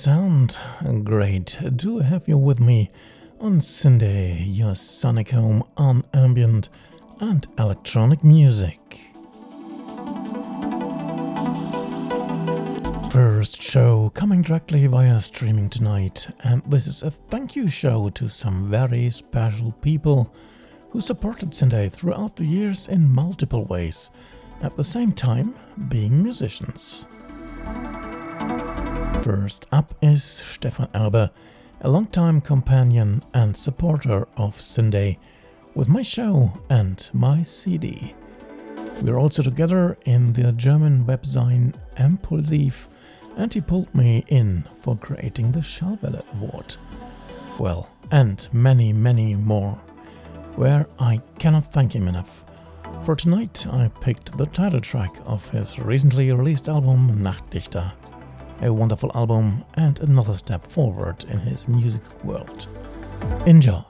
sound. Great to have you with me on Syndae, your sonic home on ambient and electronic music. First show coming directly via streaming tonight, and this is a thank you show to some very special people who supported Syndae throughout the years in multiple ways, at the same time being musicians. First up is Stefan Erbe, a longtime companion and supporter of Syndae, with my show and my CD. We're also together in the German webzine Impulsiv, and he pulled me in for creating the Schallwelle Award. Well, and many, many more, where I cannot thank him enough. For tonight, I picked the title track of his recently released album Nachtlichter, a wonderful album and another step forward in his musical world. Enjoy!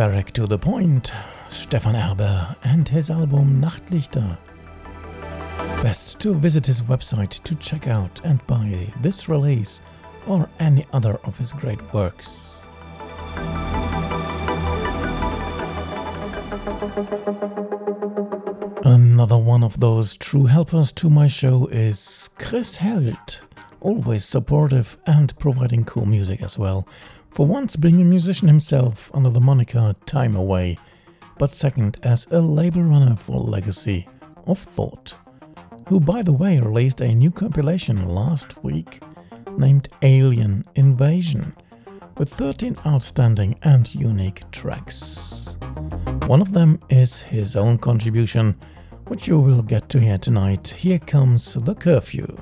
Atmospheric to the point, Stefan Erbe and his album Nachtlichter. Best to visit his website to check out and buy this release or any other of his great works. Another one of those true helpers to my show is Chris Held, always supportive and providing cool music as well. For once being a musician himself under the moniker Time Away, but second as a label runner for Legacy of Thought, who by the way released a new compilation last week named Alien Invasion with 13 outstanding and unique tracks. One of them is his own contribution, which you will get to hear tonight. Here comes The Curfew.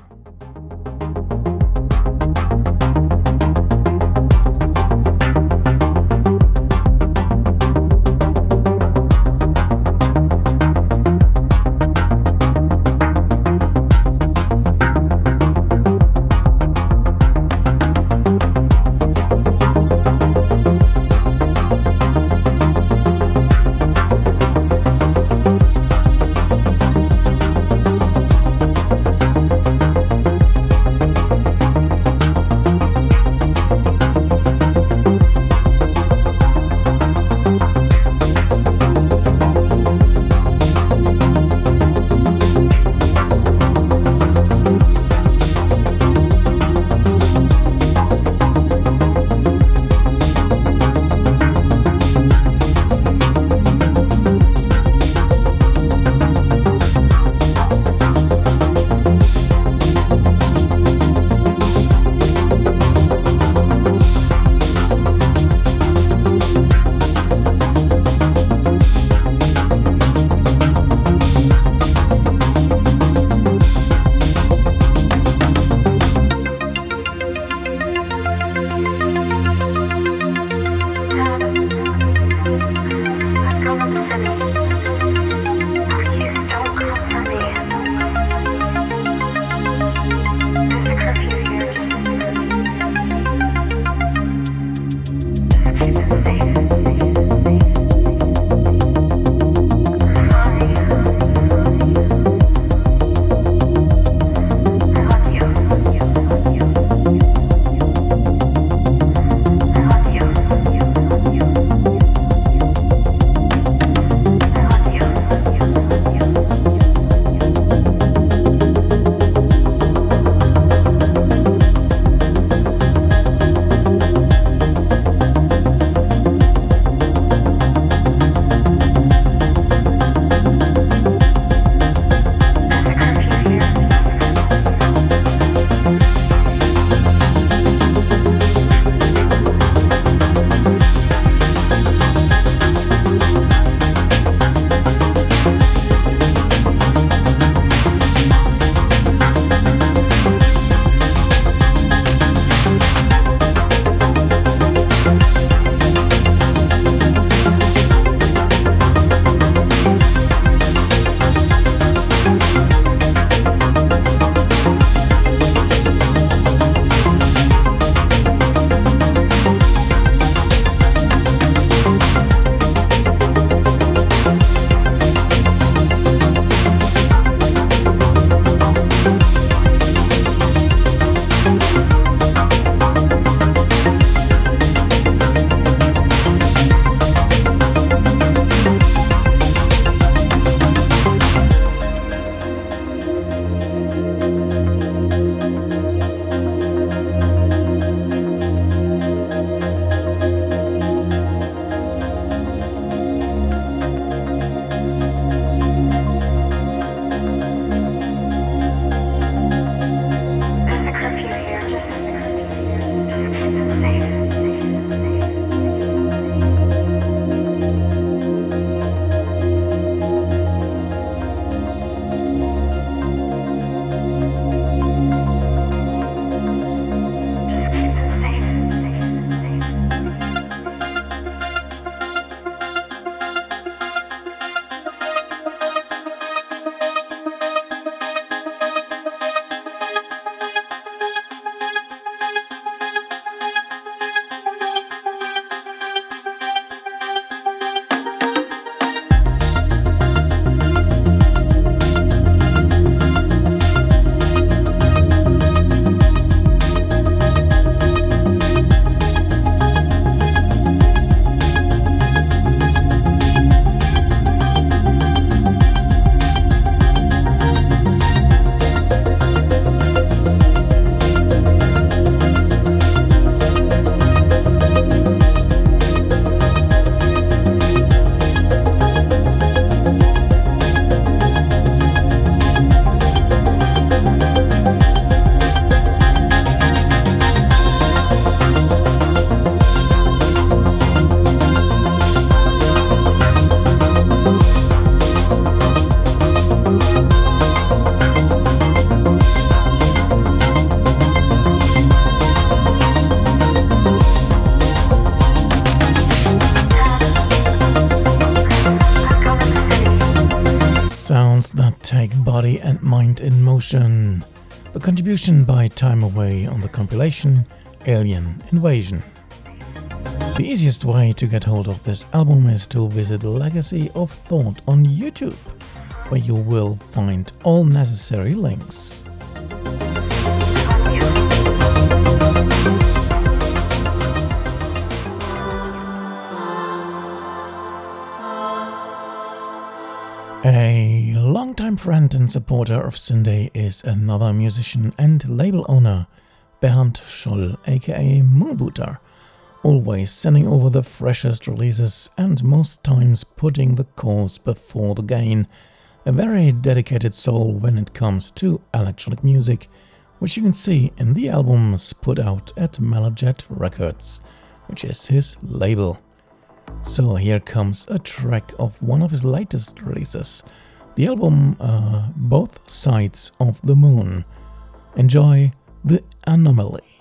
Take Body and Mind in Motion, the contribution by Time Away on the compilation Alien Invasion. The easiest way to get hold of this album is to visit Legacy of Thought on YouTube, where you will find all necessary links. A longtime friend and supporter of Syndae is another musician and label owner, Bernd Scholl, aka Moonbooter, always sending over the freshest releases and most times putting the cause before the gain. A very dedicated soul when it comes to electronic music, which you can see in the albums put out at Melojet Records, which is his label. So here comes a track of one of his latest releases, the album uh, Both Sides of the Moon. Enjoy The Anomaly.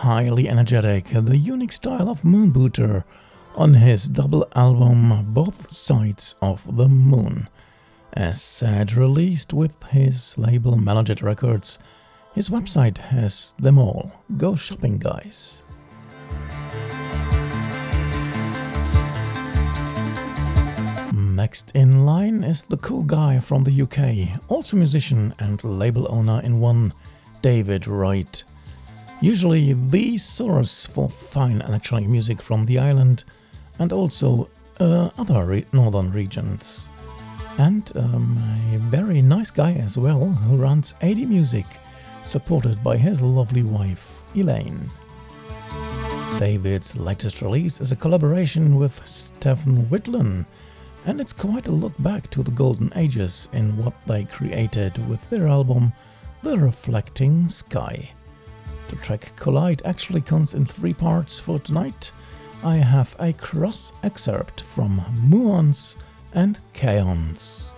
Highly energetic, the unique style of Moonbooter on his double album Both Sides of the Moon. As said, released with his label Melojet Records, his website has them all. Go shopping, guys. Next in line is the cool guy from the UK, also musician and label owner in one, David Wright. Usually the source for fine electronic music from the island and also uh, other re northern regions. And um, a very nice guy as well who runs AD Music, supported by his lovely wife, Elaine. David's latest release is a collaboration with Stephan Whitlan, and it's quite a look back to the golden ages in what they created with their album The Reflecting Sky. The track Collide actually comes in three parts for tonight. I have a cross excerpt from Muons and Kaons.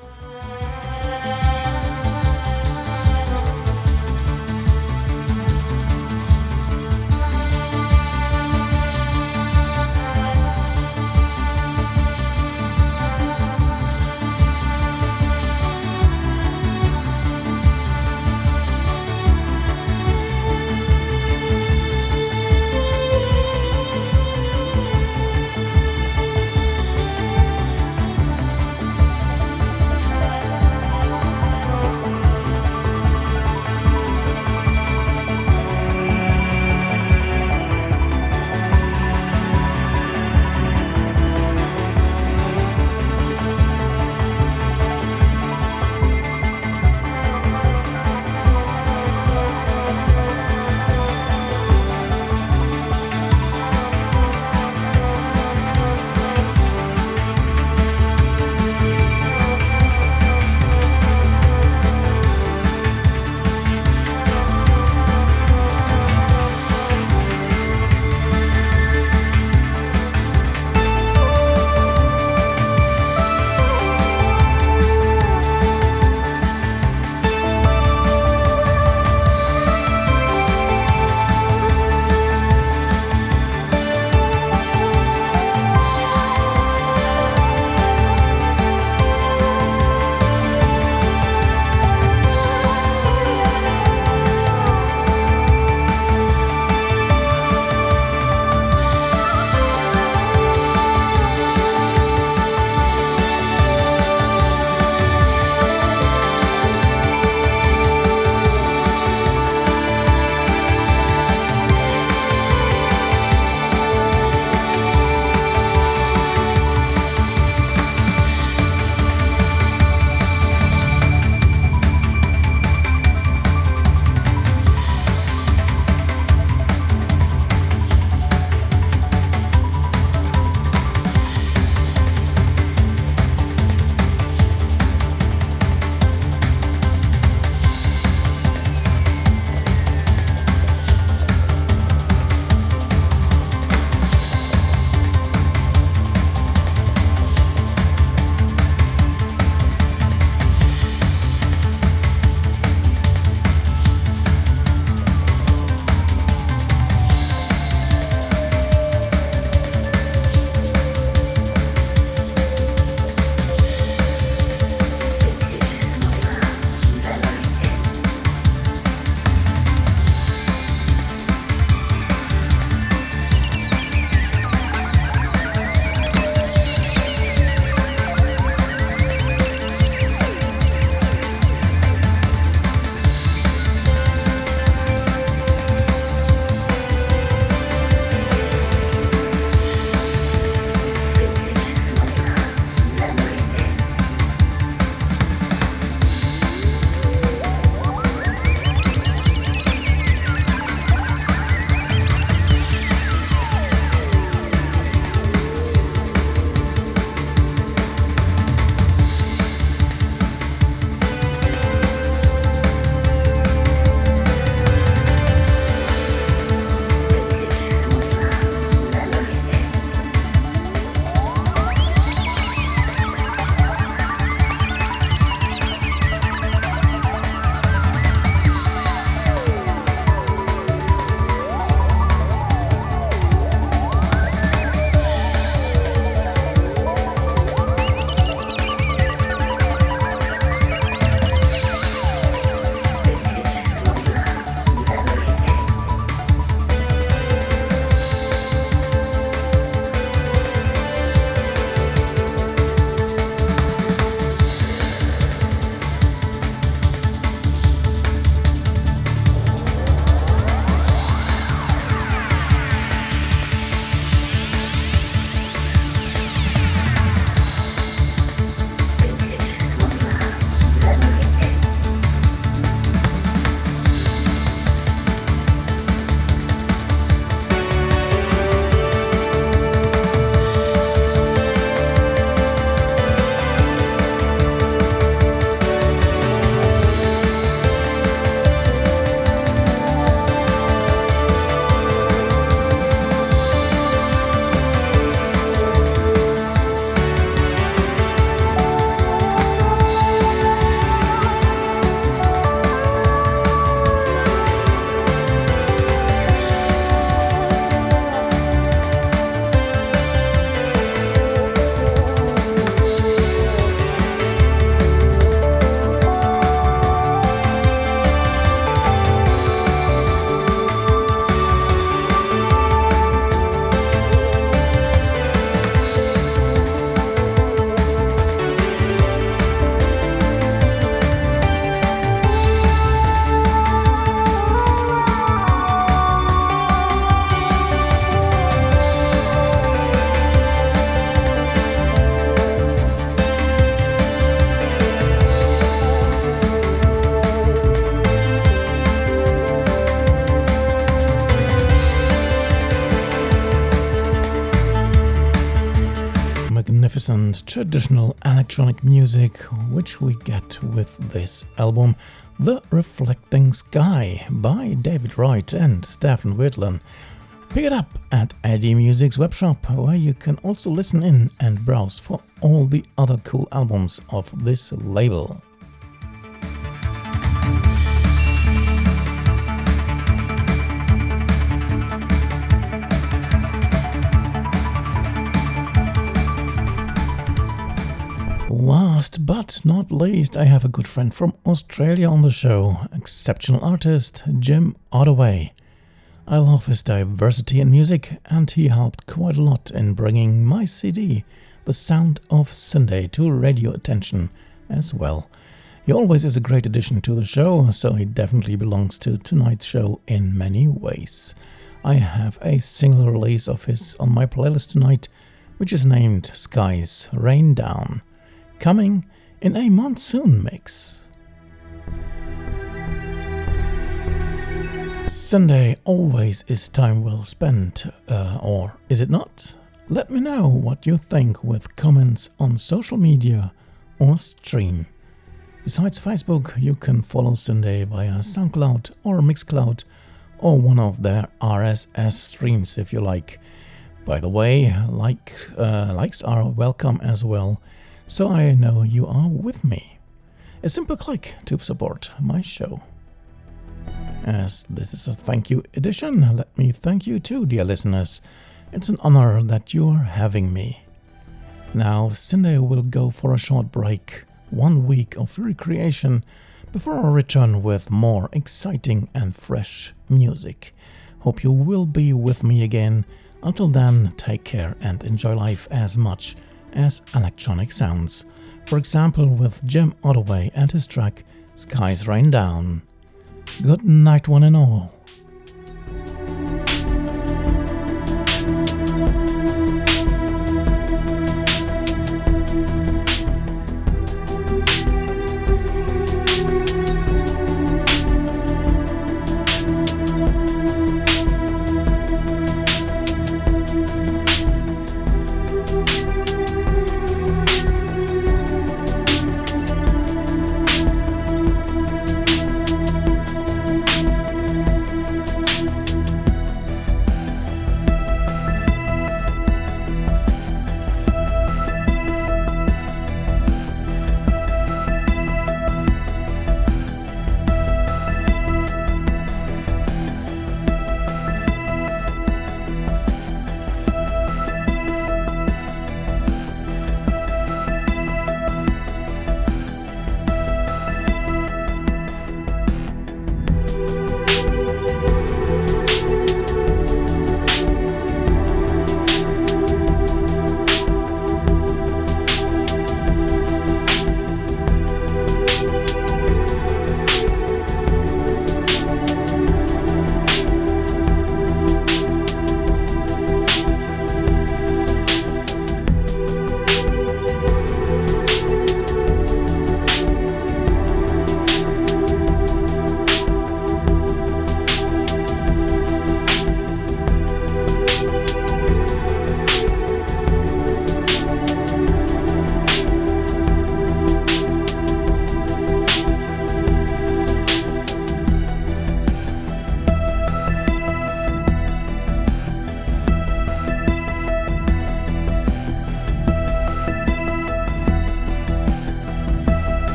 Magnificent traditional electronic music, which we get with this album, The Reflecting Sky by David Wright and Stephan Whitlan. Pick it up at AD Music's webshop, where you can also listen in and browse for all the other cool albums of this label. Last but not least, I have a good friend from Australia on the show, exceptional artist Jim Ottaway. I love his diversity in music, and he helped quite a lot in bringing my CD, The Sound of Syndae, to radio attention as well. He always is a great addition to the show, so he definitely belongs to tonight's show in many ways. I have a single release of his on my playlist tonight, which is named Skies Rain Down, coming in a monsoon mix. Syndae always is time well spent, uh, or is it not? Let me know what you think with comments on social media or stream. Besides Facebook, you can follow Syndae via SoundCloud or Mixcloud or one of their RSS streams if you like. By the way, like uh, likes are welcome as well, so I know you are with me. A simple click to support my show. As this is a thank you edition, let me thank you too, dear listeners. It's an honor that you are having me. Now, Syndae will go for a short break, one week of recreation, before I return with more exciting and fresh music. Hope you will be with me again. Until then, take care and enjoy life as much as electronic sounds. For example, with Jim Ottaway and his track Skies Rain Down. Good night, one and all.